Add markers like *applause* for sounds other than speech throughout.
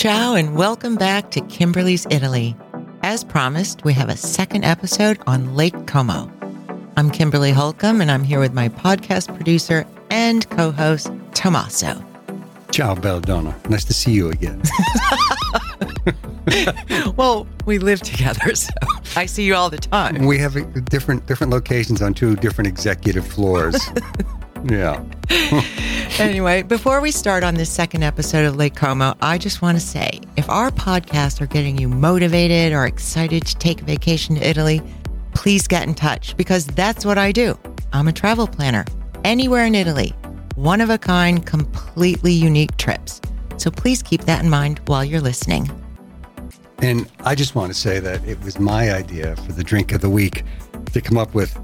Ciao, and welcome back to Kimberly's Italy. As promised, we have a second episode on Lake Como. I'm Kimberly Holcomb, and I'm here with my podcast producer and co host, Tommaso. Ciao, Belladonna. Nice to see you again. *laughs* *laughs* well, we live together, so I see you all the time. We have different different locations on two different executive floors. *laughs* yeah. Anyway, before we start on this second episode of Lake Como, I just want to say if our podcasts are getting you motivated or excited to take a vacation to Italy, please get in touch because that's what I do. I'm a travel planner anywhere in Italy, one of a kind, completely unique trips. So please keep that in mind while you're listening. And I just want to say that it was my idea for the drink of the week to come up with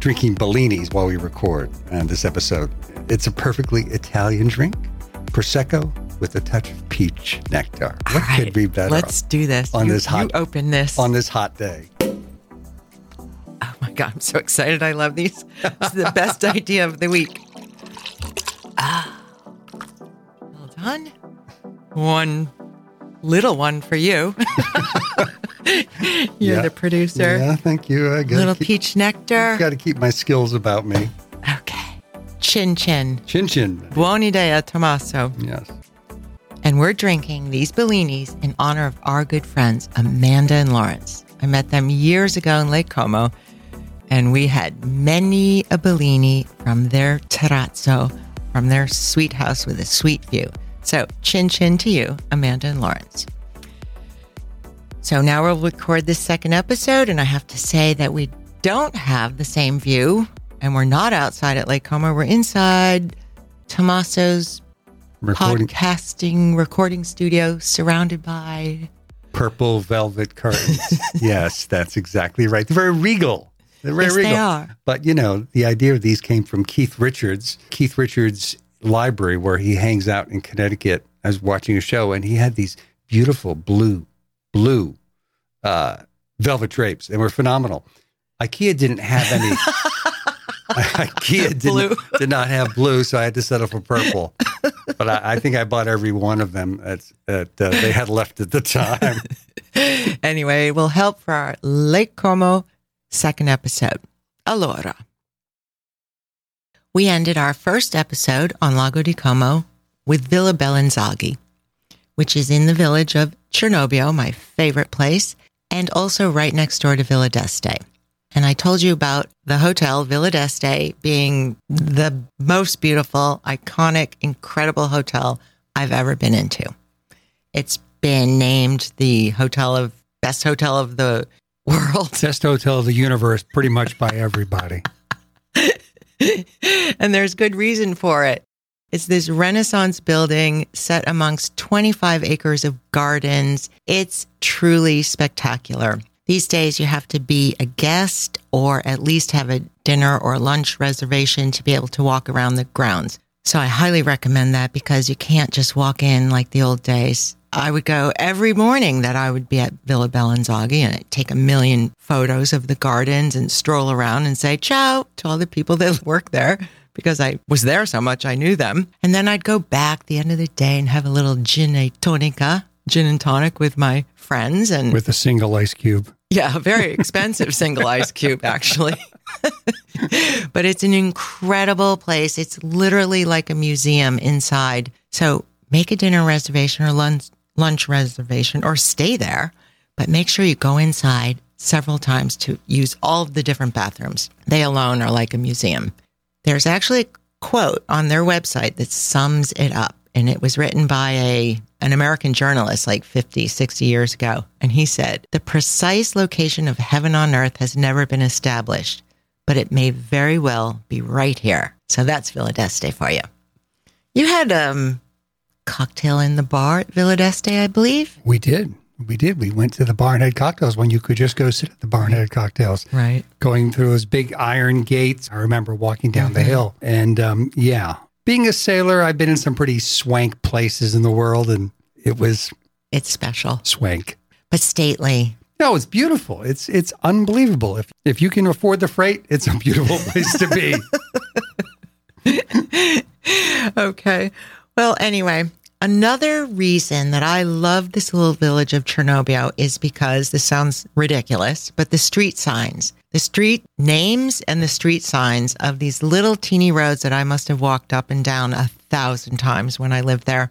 drinking Bellinis while we record on this episode. It's a perfectly Italian drink, Prosecco with a touch of peach nectar. What right, could be better? Let's do this. On you, this hot, you open this on this hot day. Oh my god, I'm so excited! I love these. It's the best *laughs* idea of the week. Ah, well done. One little one for you. *laughs* You're yeah. the producer. Yeah, thank you. I got little keep, peach nectar. Got to keep my skills about me. Chin chin. Chin chin. Buon idea, Tommaso. Yes. And we're drinking these Bellinis in honor of our good friends, Amanda and Lawrence. I met them years ago in Lake Como, and we had many a Bellini from their terrazzo, from their sweet house with a sweet view. So, chin chin to you, Amanda and Lawrence. So now we'll record this second episode, and I have to say that we don't have the same view, and we're not outside at Lake Como. We're inside Tommaso's recording. podcasting recording studio, surrounded by purple velvet curtains. *laughs* yes, that's exactly right. They're very regal. They're very yes, regal. They are. But you know, the idea of these came from Keith Richards. Keith Richards' library, where he hangs out in Connecticut. I was watching a show, and he had these beautiful blue blue uh, velvet drapes. They were phenomenal. IKEA didn't have any. *laughs* *laughs* IKEA did, *laughs* did not have blue, so I had to settle for purple. But I, I think I bought every one of them that, that uh, they had left at the time. *laughs* anyway, we'll help for our Lake Como second episode. Allora. We ended our first episode on Lago di Como with Villa Bellinzaghi, which is in the village of Cernobbio, my favorite place, and also right next door to Villa d'Este. And I told you about the hotel, Villa d'Este, being the most beautiful, iconic, incredible hotel I've ever been into. It's been named the hotel of best hotel of the *laughs* world. Best hotel of the universe, pretty much by everybody. *laughs* and there's good reason for it. It's this Renaissance building set amongst 25 acres of gardens. It's truly spectacular. These days, you have to be a guest or at least have a dinner or lunch reservation to be able to walk around the grounds. So I highly recommend that because you can't just walk in like the old days. I would go every morning that I would be at Villa Bellinzaghi and I'd take a million photos of the gardens and stroll around and say ciao to all the people that *laughs* work there because I was there so much, I knew them. And then I'd go back the end of the day and have a little gin e tonica, gin and tonic with my friends and with a single ice cube. Yeah, a very expensive single ice cube, actually. *laughs* but it's an incredible place. It's literally like a museum inside. So make a dinner reservation or lunch, lunch reservation or stay there, but make sure you go inside several times to use all of the different bathrooms. They alone are like a museum. There's actually a quote on their website that sums it up. And it was written by a an American journalist like 50, 60 years ago. And he said, The precise location of heaven on earth has never been established, but it may very well be right here. So that's Villa d'Este for you. You had um cocktail in the bar at Villa d'Este, I believe. We did. We did. We went to the bar and had Cocktails when you could just go sit at the Barnhead Cocktails. Right. Going through those big iron gates. I remember walking down mm-hmm. the hill. And um, yeah, being a sailor, I've been in some pretty swank places in the world, and it was. It's special. Swank. But stately. No, it's beautiful. It's it's unbelievable. If if you can afford the freight, it's a beautiful place to be. *laughs* okay. Well, anyway, Another reason that I love this little village of Cernobbio is because this sounds ridiculous, but the street signs, the street names and the street signs of these little teeny roads that I must have walked up and down a thousand times when I lived there.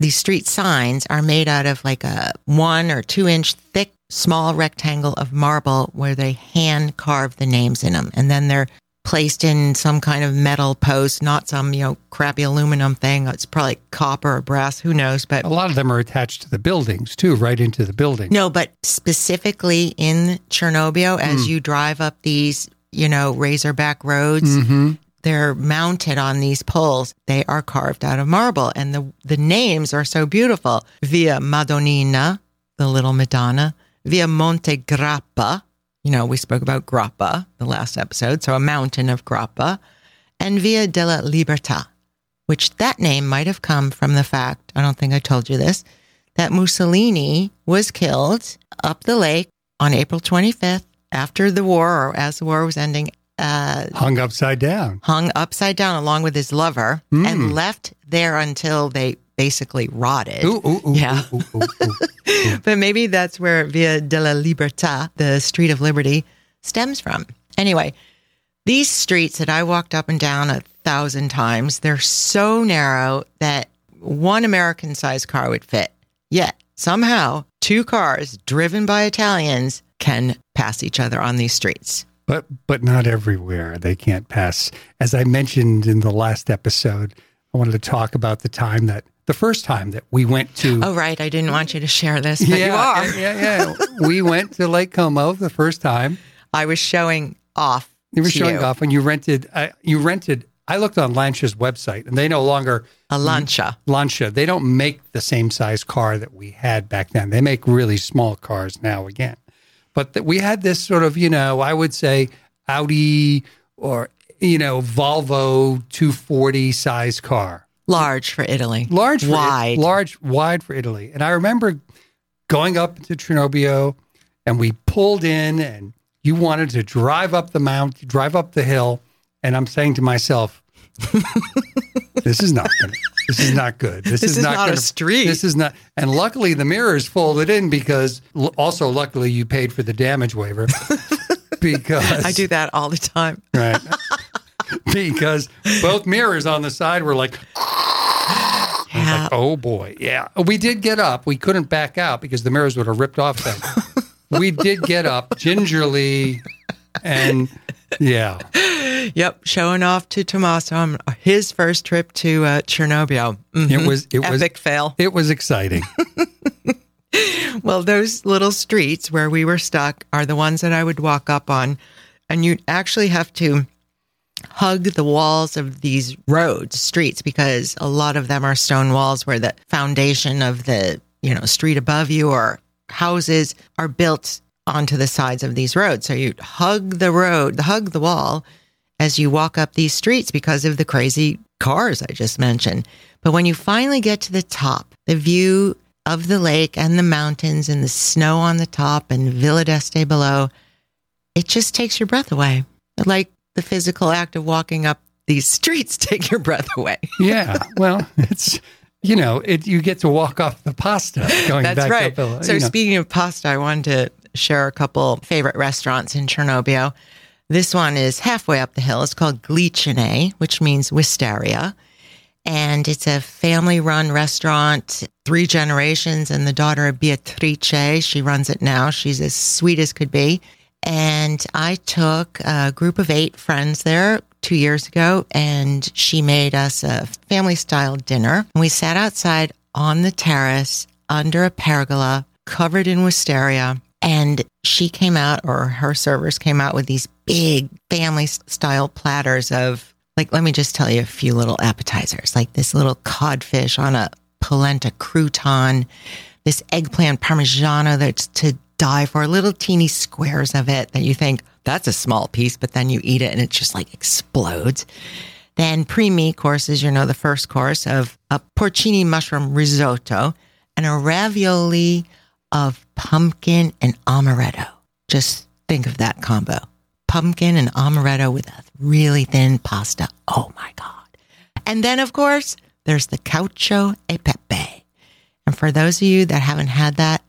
These street signs are made out of like a one or two inch thick, small rectangle of marble where they hand carve the names in them. And then they're placed in some kind of metal post, not some, you know, crappy aluminum thing. It's probably copper or brass, who knows, but A lot of them are attached to the buildings too, right into the building. no, but specifically in Cernobbio as you drive up these, you know, razorback roads, hmm they're mounted on these poles. They are carved out of marble and the the names are so beautiful. Via Madonnina, the little Madonna, via Monte Grappa, you know, we spoke about Grappa the last episode, so a mountain of Grappa, and Via della Libertà, which that name might have come from the fact, I don't think I told you this, that Mussolini was killed up the lake on April 25th after the war or as the war was ending. Uh, Hung upside down. hung upside down along with his lover Mm. and left there until they basically rotted. Ooh, ooh, ooh, Yeah. *laughs* But maybe that's where Via della Libertà, the Street of Liberty, stems from. Anyway, these streets that I walked up and down a thousand times, they're so narrow that one American sized car would fit. Yet somehow two cars driven by Italians can pass each other on these streets. But but not everywhere. They can't pass. As I mentioned in the last episode, I wanted to talk about the time that the first time that we went to Oh, right. I didn't want you to share this, but you are. Yeah, yeah, yeah. we went to Lake Como the first time. I was showing off. You were showing you. off, and you rented. Uh, you rented. I looked on Lancia's website, and they no longer a Lancia. Lancia. They don't make the same size car that we had back then. They make really small cars now again. But we had this sort of, you know, I would say Audi or you know Volvo 240 size car, Large for Italy. large, for, Wide. large, wide for Italy. And I remember going up to Cernobbio, and we pulled in, and you wanted to drive up the mount, drive up the hill, and I'm saying to myself, *laughs* "This is not good. This is not good. This, This is not a gonna- street." This is not." And luckily, the mirrors folded in because l- also luckily you paid for the damage waiver *laughs* because I do that all the time. right *laughs* because both mirrors on the side were like. Like, oh boy, yeah. We did get up. We couldn't back out because the mirrors would have ripped off then. *laughs* we did get up gingerly, and yeah, Yep. Showing off to Tommaso on his first trip to uh, Cernobbio. Mhm. it was it was Epic fail. it was exciting. *laughs* Well, those little streets where we were stuck are the ones that I would walk up on, and you'd actually have to hug the walls of these roads, streets, because a lot of them are stone walls where the foundation of the you know street above you or houses are built onto the sides of these roads. So you'd hug the road, hug the wall as you walk up these streets because of the crazy cars I just mentioned. But when you finally get to the top, the view of the lake and the mountains and the snow on the top and Villa d'Este below, it just takes your breath away. Like the physical act of walking up these streets *laughs* take your breath away. Yeah, well, it's you know, it you get to walk off the pasta going That's back right. up. So know. speaking of pasta, I wanted to share a couple favorite restaurants in Cernobbio. This one is halfway up the hill. It's called Glicine, which means wisteria. And it's a family run restaurant, three generations, and the daughter of Beatrice, she runs it now. She's as sweet as could be. And I took a group of eight friends there two years ago, and she made us a family style dinner. We sat outside on the terrace under a pergola covered in wisteria. And she came out, or her servers came out with these big family style platters of, like, let me just tell you a few little appetizers, like this little codfish on a polenta crouton, this eggplant parmigiano that's to die for, little teeny squares of it that you think that's a small piece, but then you eat it and it just like explodes. Then pre me courses, you know, the first course of a porcini mushroom risotto and a ravioli of pumpkin and amaretto. Just think of that combo pumpkin and amaretto with a really thin pasta. Oh my God. And then, of course, there's the cacio e pepe. And for those of you that haven't had that,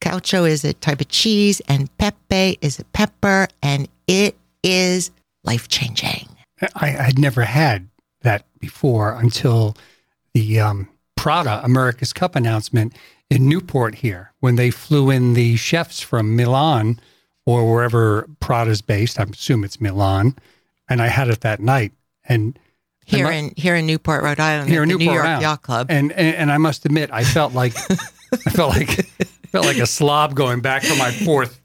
Cacio is a type of cheese and pepe is a pepper and it is life changing. I had never had that before until the um, Prada America's Cup announcement in Newport here when they flew in the chefs from Milan or wherever Prada's based. I assume it's Milan. And I had it that night. And Here in here in Newport, Rhode Island, here in the Newport New York Island. Yacht Club. And, and and I must admit, I felt like *laughs* I felt like felt like a slob going back for my fourth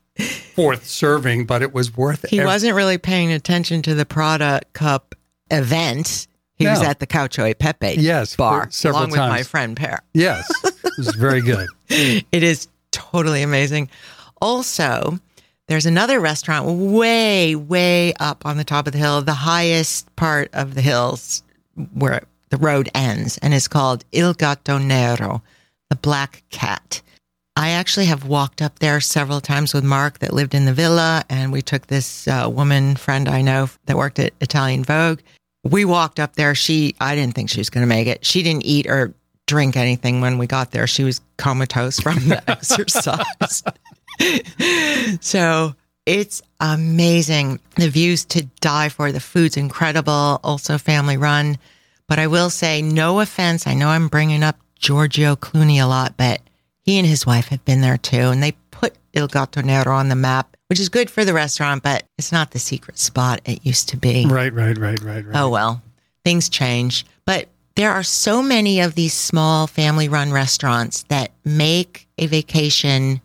fourth serving, but it was worth it. He ev- wasn't really paying attention to the Prada Cup event. He was at the Cacio e Pepe Yes, bar several along with my friend Pear. Yes, it was very good. *laughs* It is totally amazing. Also, there's another restaurant way, way up on the top of the hill, the highest part of the hills where the road ends, and it's called Il Gatto Nero, the Black Cat. I actually have walked up there several times with Mark that lived in the villa, and we took this uh, woman friend I know that worked at Italian Vogue. We walked up there. She, I didn't think she was going to make it. She didn't eat or drink anything when we got there. She was comatose from the *laughs* exercise. *laughs* so it's amazing. The views to die for. The food's incredible. Also family run. But I will say, no offense. I know I'm bringing up Giorgio Clooney a lot, but he and his wife have been there too. And they put Il Gatto Nero on the map, which is good for the restaurant, but it's not the secret spot it used to be. Right, right, right, right, right. Oh, well, things change. But there are so many of these small family run restaurants that make a vacation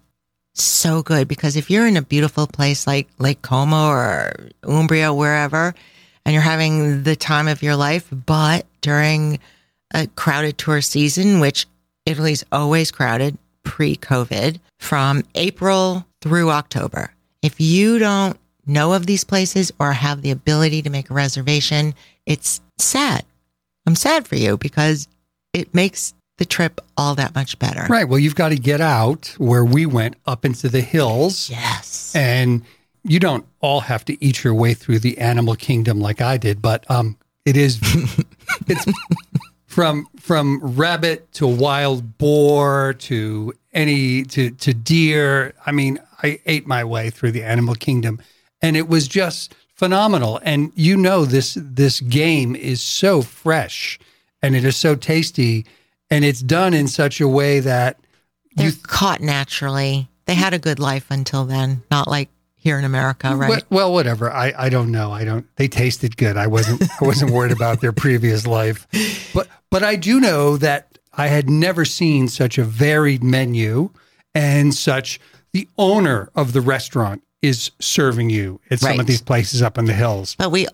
so good because if you're in a beautiful place like Lake Como or Umbria, wherever, and you're having the time of your life, but during a crowded tour season, which Italy's always crowded pre COVID from April through October, if you don't know of these places or have the ability to make a reservation, it's sad. I'm sad for you because it makes the trip all that much better. Right. Well, you've got to get out where we went up into the hills. Yes. And you don't all have to eat your way through the animal kingdom like I did, but um, it is *laughs* it's from from rabbit to wild boar to any to to deer. I mean, I ate my way through the animal kingdom, and it was just phenomenal. And you know this this game is so fresh, and it is so tasty, and it's done in such a way that They're caught naturally. They had a good life until then, not like here in America, right? Well, well, whatever. I, I don't know. I don't. They tasted good. I wasn't I wasn't worried about their previous life, but but I do know that I had never seen such a varied menu and such. The owner of the restaurant is serving you at some Right. of these places up in the hills. But we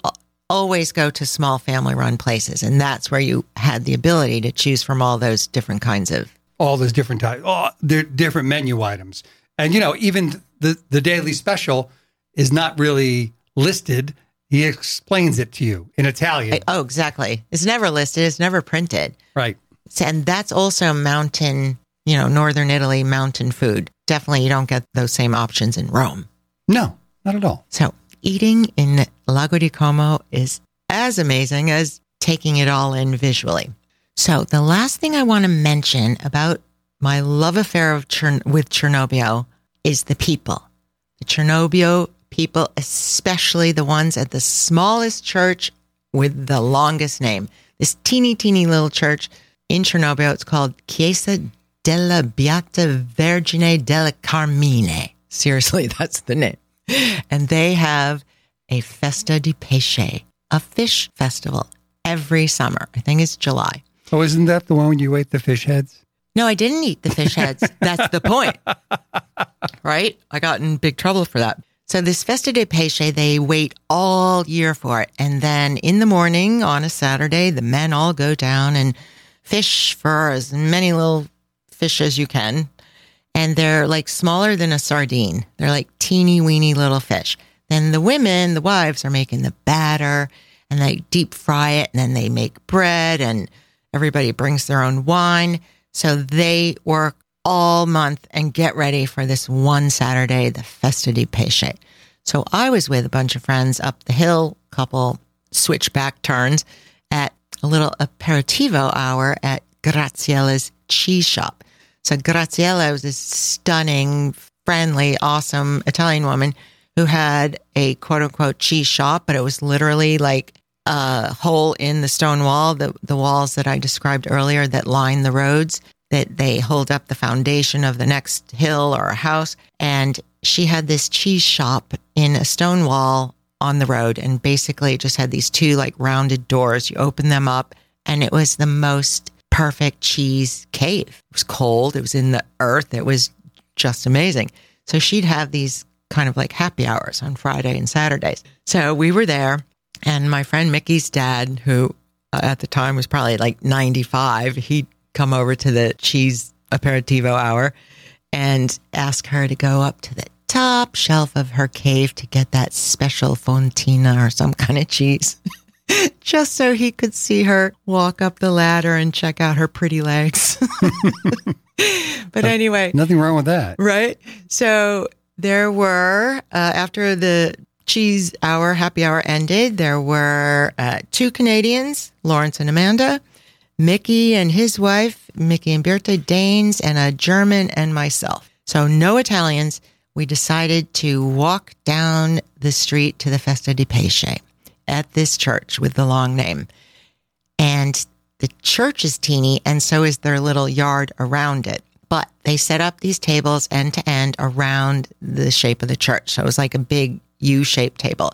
always go to small family run places, and that's where you had the ability to choose from all those different kinds of. all those different types, oh, they're different menu items. And you know, even the the daily special is not really listed. He explains it to you in Italian, Oh, exactly. It's never listed, it's never printed. right? And that's also mountain, you know, northern Italy mountain food. Definitely, you don't get those same options in Rome. No, not at all. So, eating in Lago di Como is as amazing as taking it all in visually. So, the last thing I want to mention about my love affair of Chern- with Cernobbio is the people. The Cernobbio people, especially the ones at the smallest church with the longest name. This teeny, teeny little church in Cernobbio. It's called Chiesa della Beata Vergine della Carmine. Seriously, *laughs* that's the name. And they have a Festa di Pesce, a fish festival every summer. I think it's July. Oh, isn't that the one when you ate the fish heads? No, I didn't eat the fish heads. That's the point. *laughs* Right? I got in big trouble for that. So this Festa de Pesce, they wait all year for it. And then in the morning on a Saturday, the men all go down and fish for as many little fish as you can. And they're like smaller than a sardine. They're like teeny weeny little fish. Then the women, the wives are making the batter and they deep fry it and then they make bread and everybody brings their own wine. So they work all month and get ready for this one Saturday, the Festa di Pesce. So I was with a bunch of friends up the hill, couple switchback turns at a little aperitivo hour at Graziella's cheese shop. So Graziella was this stunning, friendly, awesome Italian woman who had a quote unquote cheese shop, but it was literally like a hole in the stone wall, the, the walls that I described earlier that line the roads, that they hold up the foundation of the next hill or a house. And she had this cheese shop in a stone wall on the road and basically it just had these two like rounded doors. You open them up and it was the most perfect cheese cave. It was cold. It was in the earth. It was just amazing. So she'd have these kind of like happy hours on Friday and Saturdays. So we were there and my friend Mickey's dad, who uh, at the time was probably like 95, he'd come over to the cheese aperitivo hour and ask her to go up to the top shelf of her cave to get that special fontina or some kind of cheese. *laughs* Just so he could see her walk up the ladder and check out her pretty legs. *laughs* but anyway, Nothing wrong with that. right? So there were, uh, after the cheese hour, happy hour ended, there were uh, two Canadians, Lawrence and Amanda, Mickey and his wife, Mickey and Berta Danes, and a German and myself. So no Italians. We decided to walk down the street to the Festa di Pesce at this church with the long name. And the church is teeny, and so is their little yard around it. But they set up these tables end to end around the shape of the church. So it was like a big U shaped table.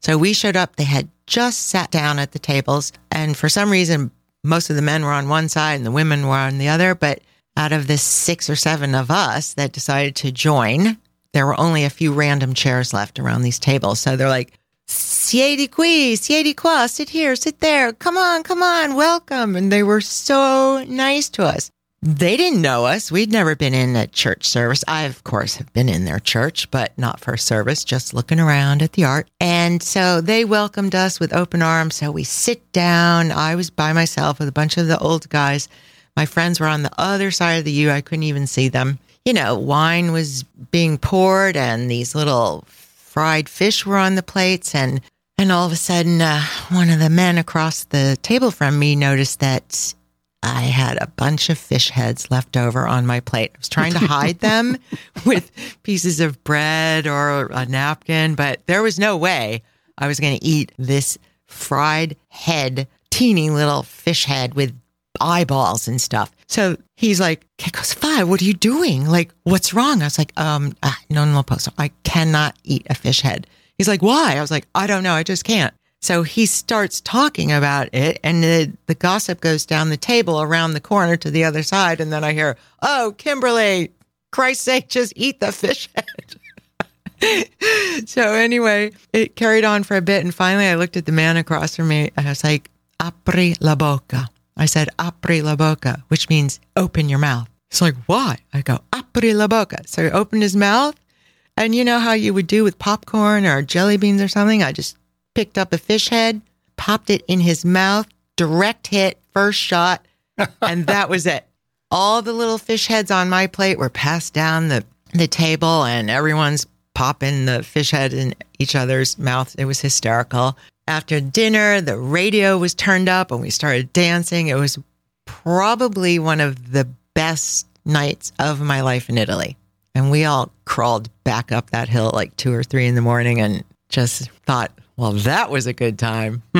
So we showed up, they had just sat down at the tables. And for some reason, most of the men were on one side and the women were on the other. But out of the six or seven of us that decided to join, there were only a few random chairs left around these tables. So they're like, Siedi qui, siedi qua, sit here, sit there. Come on, come on, welcome. And they were so nice to us. They didn't know us. We'd never been in a church service. I, of course, have been in their church, but not for service, just looking around at the art. And so they welcomed us with open arms. So we sit down. I was by myself with a bunch of the old guys. My friends were on the other side of the U. I couldn't even see them. You know, wine was being poured and these little fried fish were on the plates and and all of a sudden uh, one of the men across the table from me noticed that I had a bunch of fish heads left over on my plate. I was trying to hide *laughs* them with pieces of bread or a napkin, but there was no way I was going to eat this fried head, teeny little fish head with eyeballs and stuff. So he's like, "Que cosa fai? What are you doing? Like, what's wrong?" I was like, "Um, ah, no, no, posso. I cannot eat a fish head." He's like, "Why?" I was like, "I don't know. I just can't." So he starts talking about it, and the, the gossip goes down the table around the corner to the other side, and then I hear, "Oh, Kimberly, Christ's sake, just eat the fish head." *laughs* so anyway, it carried on for a bit, and finally, I looked at the man across from me, and I was like, "Apri la boca." I said, apri la boca, which means open your mouth. He's like, why? I go, apri la boca. So he opened his mouth. And you know how you would do with popcorn or jelly beans or something? I just picked up a fish head, popped it in his mouth, direct hit, first shot. and *laughs* that was it. All the little fish heads on my plate were passed down the, the table and everyone's popping the fish head in each other's mouth. It was hysterical after dinner, the radio was turned up and we started dancing. It was probably one of the best nights of my life in Italy. And we all crawled back up that hill at like two or three in the morning and just thought, well, that was a good time. *laughs*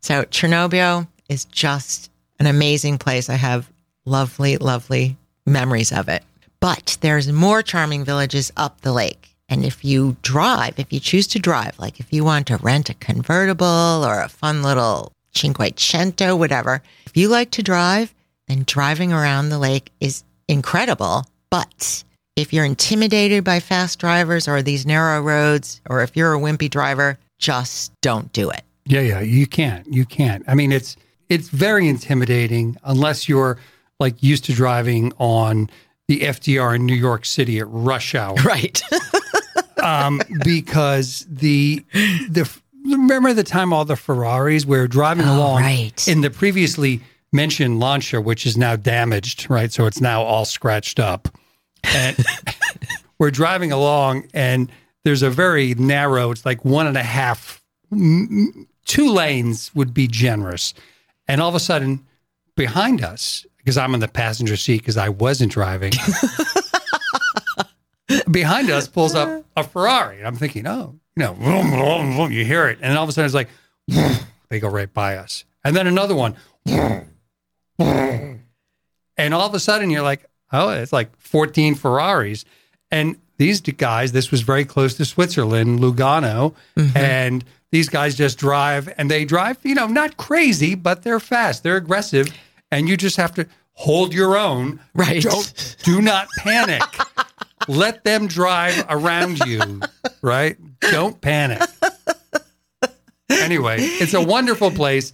so Cernobbio is just an amazing place. I have lovely, lovely memories of it. But there's more charming villages up the lake. And if you drive, if you choose to drive, like if you want to rent a convertible or a fun little Cinquecento, whatever, if you like to drive, then driving around the lake is incredible. But if you're intimidated by fast drivers or these narrow roads, or if you're a wimpy driver, just don't do it. Yeah, yeah, you can't. You can't. I mean, it's it's very intimidating unless you're like used to driving on the FDR in New York City at rush hour. Right. *laughs* um, because the the remember the time all the Ferraris were driving Oh, along right. in the previously mentioned Lancia, which is now damaged, right? So it's now all scratched up, and *laughs* we're driving along, and there's a very narrow. It's like one and a half, two lanes would be generous, and all of a sudden, behind us because I'm in the passenger seat because I wasn't driving. *laughs* Behind us pulls up a Ferrari. And I'm thinking, oh, you know, vroom, vroom, vroom, you hear it. And all of a sudden it's like, *sniffs* they go right by us. And then another one. *sniffs* And all of a sudden you're like, oh, it's like 14 Ferraris. And these guys, this was very close to Switzerland, Lugano. Mm-hmm. And these guys just drive and they drive, you know, not crazy, but they're fast, they're aggressive. And you just have to hold your own. Right. Don't, do not panic. *laughs* Let them drive around you, right? Don't panic. Anyway, it's a wonderful place.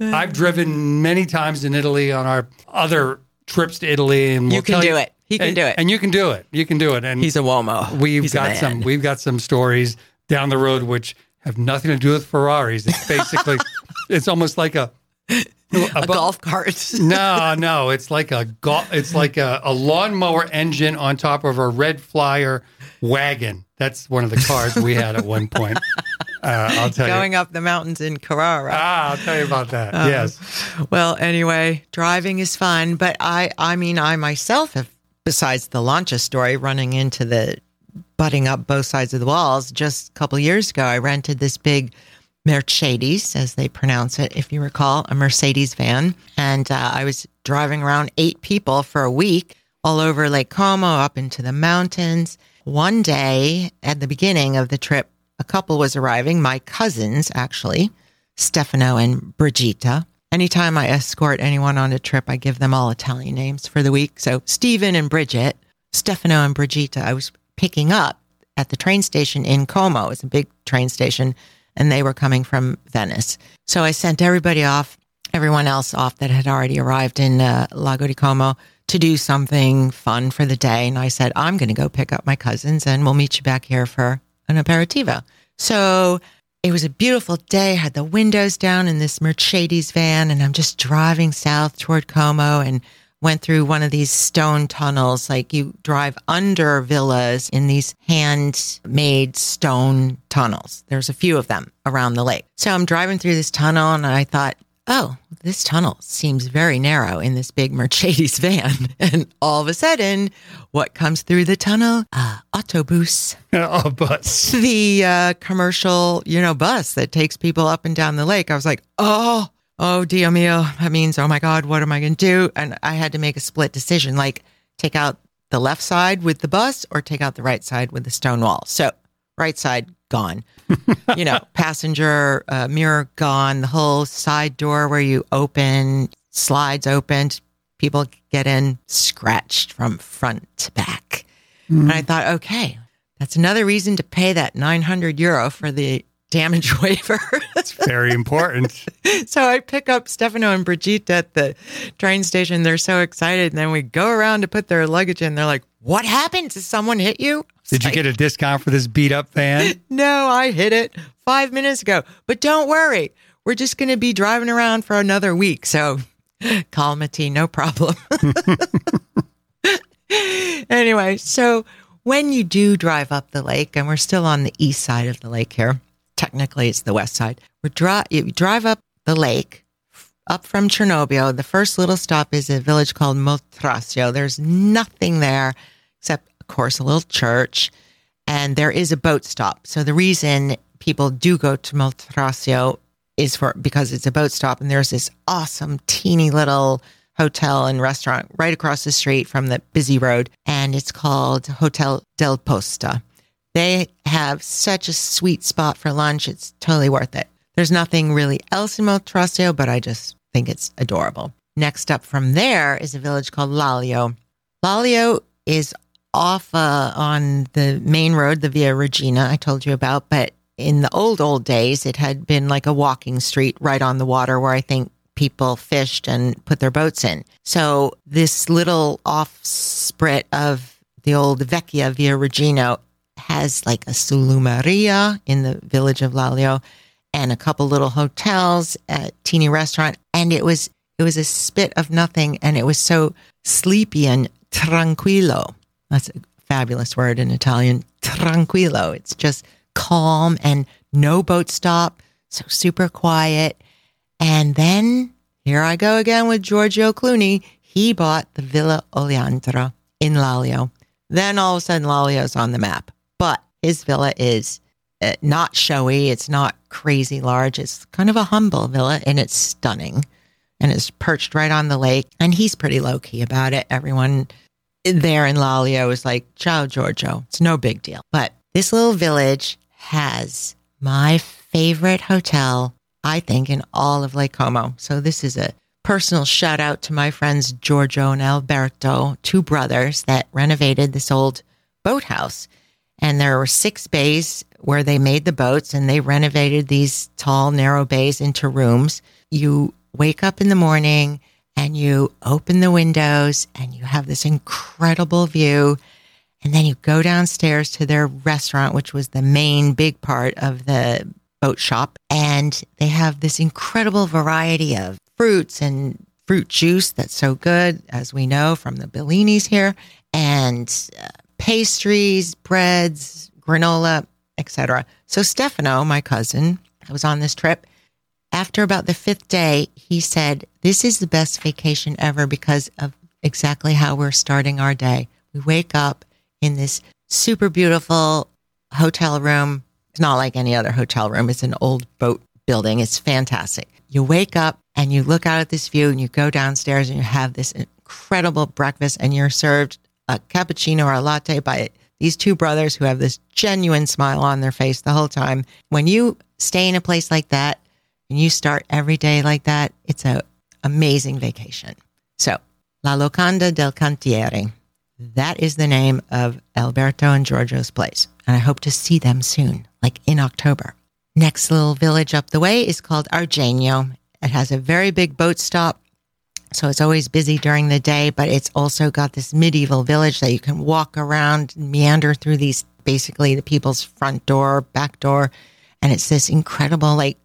I've driven many times in Italy on our other trips to Italy, and we'll You can tell do it. He can and, do it. and you can do it. You can do it. And He's a Womo. we've He's a got some. We've got some stories down the road which have nothing to do with Ferraris. It's basically, *laughs* it's almost like a a golf cart. *laughs* no, no, it's like a go- it's like a, a lawnmower engine on top of a red flyer wagon. That's one of the cars we had at one point. *laughs* Uh, I'll tell you. Going up the mountains in Carrara. Ah, I'll tell you about that. Um, yes. Well, anyway, driving is fun, but I I mean I myself have besides the Lancia story running into the butting up both sides of the walls just a couple years ago I rented this big Mercedes as they pronounce it if you recall, a Mercedes van and uh, I was driving around eight people for a week all over Lake Como up into the mountains. One day at the beginning of the trip a couple was arriving, my cousins actually, Stefano and Brigitta. Anytime I escort anyone on a trip, I give them all Italian names for the week. So Stephen and Bridget, Stefano and Brigitta, I was picking up at the train station in Como. It's a big train station, and they were coming from Venice. So I sent everybody off, everyone else off that had already arrived in uh, Lago di Como to do something fun for the day. And I said, I'm going to go pick up my cousins and we'll meet you back here for an aperitivo. So it was a beautiful day, I had the windows down in this Mercedes van, and I'm just driving south toward Como and went through one of these stone tunnels. Like you drive under villas in these handmade stone tunnels. There's a few of them around the lake. So I'm driving through this tunnel and I thought, oh, this tunnel seems very narrow in this big Mercedes *laughs* van. And all of a sudden, what comes through the tunnel? Uh, autobus *laughs* oh, but the uh, commercial, you know, bus that takes people up and down the lake. I was like, oh, oh, Dio mio. That means, oh my God, what am I going to do? And I had to make a split decision like take out the left side with the bus or take out the right side with the stone wall. So, right side gone. *laughs* you know, passenger uh, mirror gone, the whole side door where you open, slides opened, people get in scratched from front to back. And I thought, okay, that's another reason to pay that 900 euro for the damage *laughs* waiver. it's very important. *laughs* so I pick up Stefano and Brigitte at the train station. They're so excited. And then we go around to put their luggage in. They're like, what happened? Did someone hit you? Did you get a discount for this beat up van? *laughs* No, I hit it five minutes ago. But don't worry. We're just going to be driving around for another week. So *laughs* calmity, no problem. *laughs* anyway, so when you do drive up the lake, and we're still on the east side of the lake here, technically it's the west side. We're dri- you drive up the lake, up from Cernobbio. The first little stop is a village called Moltrasio. There's nothing there except, of course, a little church, and there is a boat stop. So the reason people do go to Moltrasio is for because it's a boat stop, and there's this awesome teeny little hotel and restaurant right across the street from the busy road, and it's called Hotel del Posta. They have such a sweet spot for lunch. It's totally worth it. There's nothing really else in Moltrasio, but I just think it's adorable. Next up from there is a village called Laglio. Laglio is off uh, on the main road, the Via Regina I told you about, but in the old, old days, it had been like a walking street right on the water where I think people fished and put their boats in. So this little off sprit of the old Vecchia Via Regina has like a salumeria in the village of Laglio and a couple little hotels, a teeny restaurant. And it was, it was a spit of nothing. And it was so sleepy and tranquillo. That's a fabulous word in Italian. Tranquillo. It's just calm and no boat stop. So super quiet. And then here I go again with Giorgio Clooney. he bought the Villa Oleandra in Laglio. Then all of a sudden, Laglio's on the map. But his villa is uh, not showy. It's not crazy large. It's kind of a humble villa and it's stunning and it's perched right on the lake. And he's pretty low key about it. Everyone there in Laglio is like, ciao, Giorgio. It's no big deal. But this little village has my favorite hotel, I think, in all of Lake Como. So this is a personal shout out to my friends Giorgio and Alberto, two brothers that renovated this old boathouse. And there were six bays where they made the boats and they renovated these tall, narrow bays into rooms. You wake up in the morning and you open the windows and you have this incredible view. And then you go downstairs to their restaurant, which was the main big part of the boat shop. And they have this incredible variety of fruits and fruit juice that's so good, as we know from the Bellinis here, and uh, pastries, breads, granola, etc. So Stefano, my cousin, I was on this trip. After about the fifth day, he said, This is the best vacation ever because of exactly how we're starting our day. We wake up in this super beautiful hotel room. It's not like any other hotel room, it's an old boat building. It's fantastic. You wake up and you look out at this view and you go downstairs and you have this incredible breakfast and you're served a cappuccino or a latte by these two brothers who have this genuine smile on their face the whole time. When you stay in a place like that and you start every day like that, it's a amazing vacation. So, La Locanda del Cantiere. That is the name of Alberto and Giorgio's place. And I hope to see them soon, like in October. Next little village up the way is called Argegno. It has a very big boat stop so it's always busy during the day, but it's also got this medieval village that you can walk around, meander through these basically the people's front door, back door. And it's this incredible, like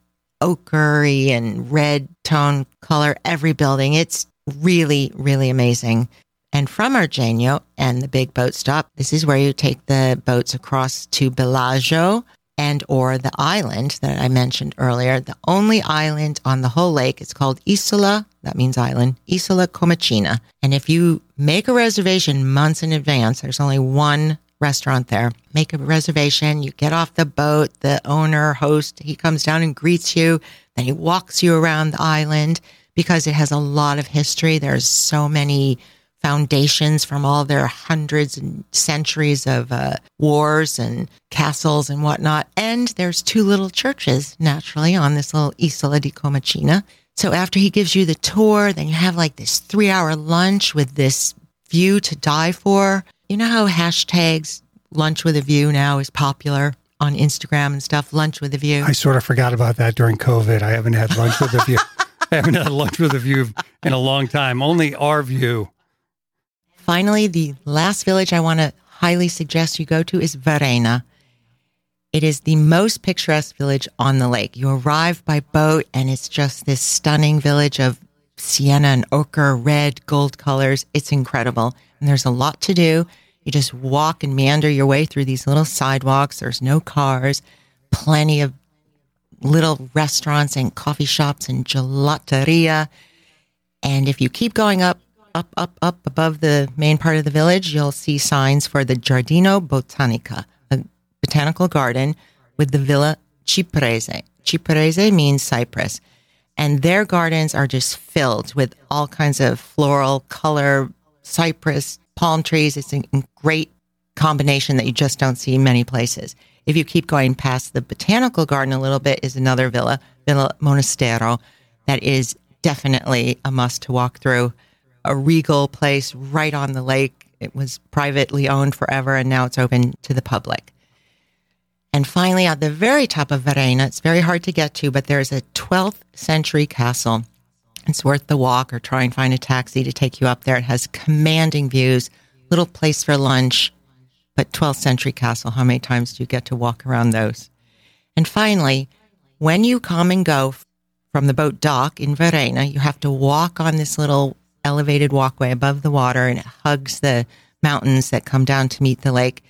ochre and red tone color, every building. It's really, really amazing. And from Argegno and the big boat stop, this is where you take the boats across to Bellagio, and or the island that I mentioned earlier, the only island on the whole lake is called Isola, that means island, Isola Comacina. And if you make a reservation months in advance, there's only one restaurant there. Make a reservation, you get off the boat, the owner, host, he comes down and greets you, then he walks you around the island because it has a lot of history. There's so many foundations from all their hundreds and centuries of uh, wars and castles and whatnot. And there's two little churches naturally on this little Isola di Comacina. So after he gives you the tour, then you have like this three hour lunch with this view to die for. You know how hashtags lunch with a view now is popular on Instagram and stuff, lunch with a view. I sort of forgot about that during COVID. I haven't had lunch with a view. *laughs* I haven't had lunch with a view in a long time. Only our view Finally, the last village I want to highly suggest you go to is Varenna. It is the most picturesque village on the lake. You arrive by boat and it's just this stunning village of sienna and ochre, red, gold colors. It's incredible. And there's a lot to do. You just walk and meander your way through these little sidewalks. There's no cars, plenty of little restaurants and coffee shops and gelateria. And if you keep going up up, up, up above the main part of the village, you'll see signs for the Giardino Botanica, a botanical garden with the Villa Cipressi. Ciprese means cypress. And their gardens are just filled with all kinds of floral color, cypress, palm trees. It's a great combination that you just don't see many places. If you keep going past the botanical garden a little bit, is another villa, Villa Monastero, that is definitely a must to walk through a regal place right on the lake. It was privately owned forever and now it's open to the public. And finally, at the very top of Varenna, it's very hard to get to, but there's a 12th century castle. It's worth the walk or try and find a taxi to take you up there. It has commanding views, little place for lunch, but 12th century castle. How many times do you get to walk around those? And finally, when you come and go from the boat dock in Varenna, you have to walk on this little elevated walkway above the water and it hugs the mountains that come down to meet the lake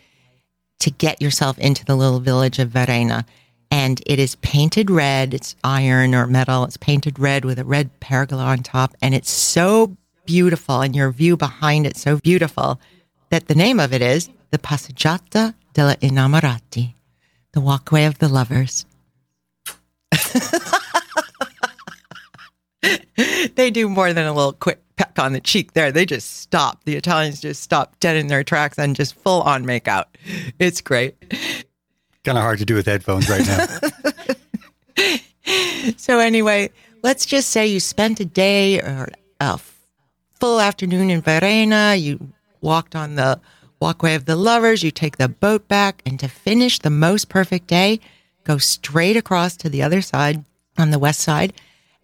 to get yourself into the little village of Varenna. And it is painted red. It's iron or metal. It's painted red with a red pergola on top. And it's so beautiful and your view behind it so beautiful that the name of it is the Passeggiata della Innamorati, the walkway of the lovers. *laughs* they do more than a little quick peck on the cheek there. They just stop. The Italians just stop dead in their tracks and just full on make out. It's great. Kind of hard to do with headphones right now. *laughs* so, anyway, let's just say you spent a day or a full afternoon in Varenna. You walked on the walkway of the lovers. You take the boat back. And to finish the most perfect day, go straight across to the other side on the west side.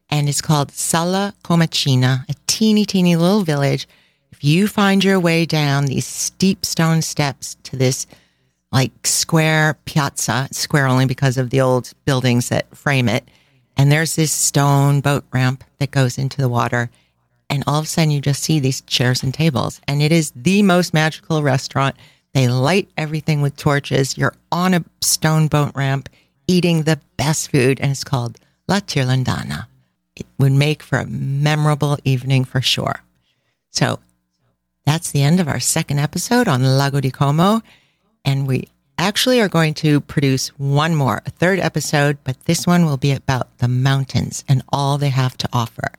And it's called Sala Comacina, a teeny, teeny little village. If you find your way down these steep stone steps to this like square piazza, square only because of the old buildings that frame it. And there's this stone boat ramp that goes into the water. And all of a sudden you just see these chairs and tables. And it is the most magical restaurant. They light everything with torches. You're on a stone boat ramp eating the best food. And it's called La Tirlindana. It would make for a memorable evening for sure. So that's the end of our second episode on Lago di Como. And we actually are going to produce one more, a third episode, but this one will be about the mountains and all they have to offer.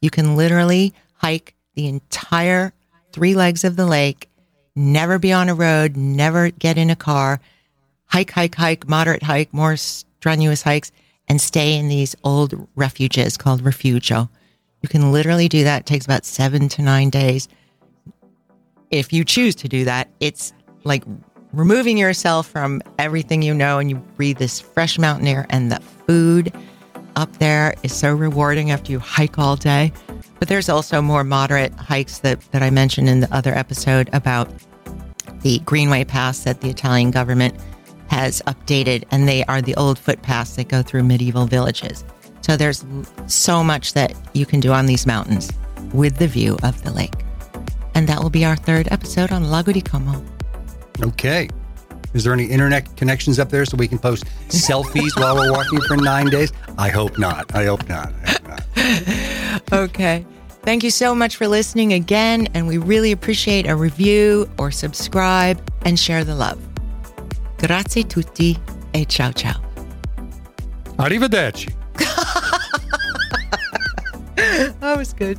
You can literally hike the entire three legs of the lake, never be on a road, never get in a car, hike, hike, hike, moderate hike, more strenuous hikes, and stay in these old refuges called refugio. You can literally do that. It takes about seven to nine days. If you choose to do that, it's like removing yourself from everything you know and you breathe this fresh mountain air and the food up there is so rewarding after you hike all day. But there's also more moderate hikes that, that I mentioned in the other episode about the Greenway Pass that the Italian government has updated, and they are the old footpaths that go through medieval villages. So there's so much that you can do on these mountains with the view of the lake. And that will be our third episode on Lago di Como. Okay. Is there any internet connections up there so we can post selfies while we're walking for nine days? I hope not. I hope not. I hope not. *laughs* okay. Thank you so much for listening again. And we really appreciate a review or subscribe and share the love. Grazie tutti e ciao ciao. Arrivederci. *laughs* that was good.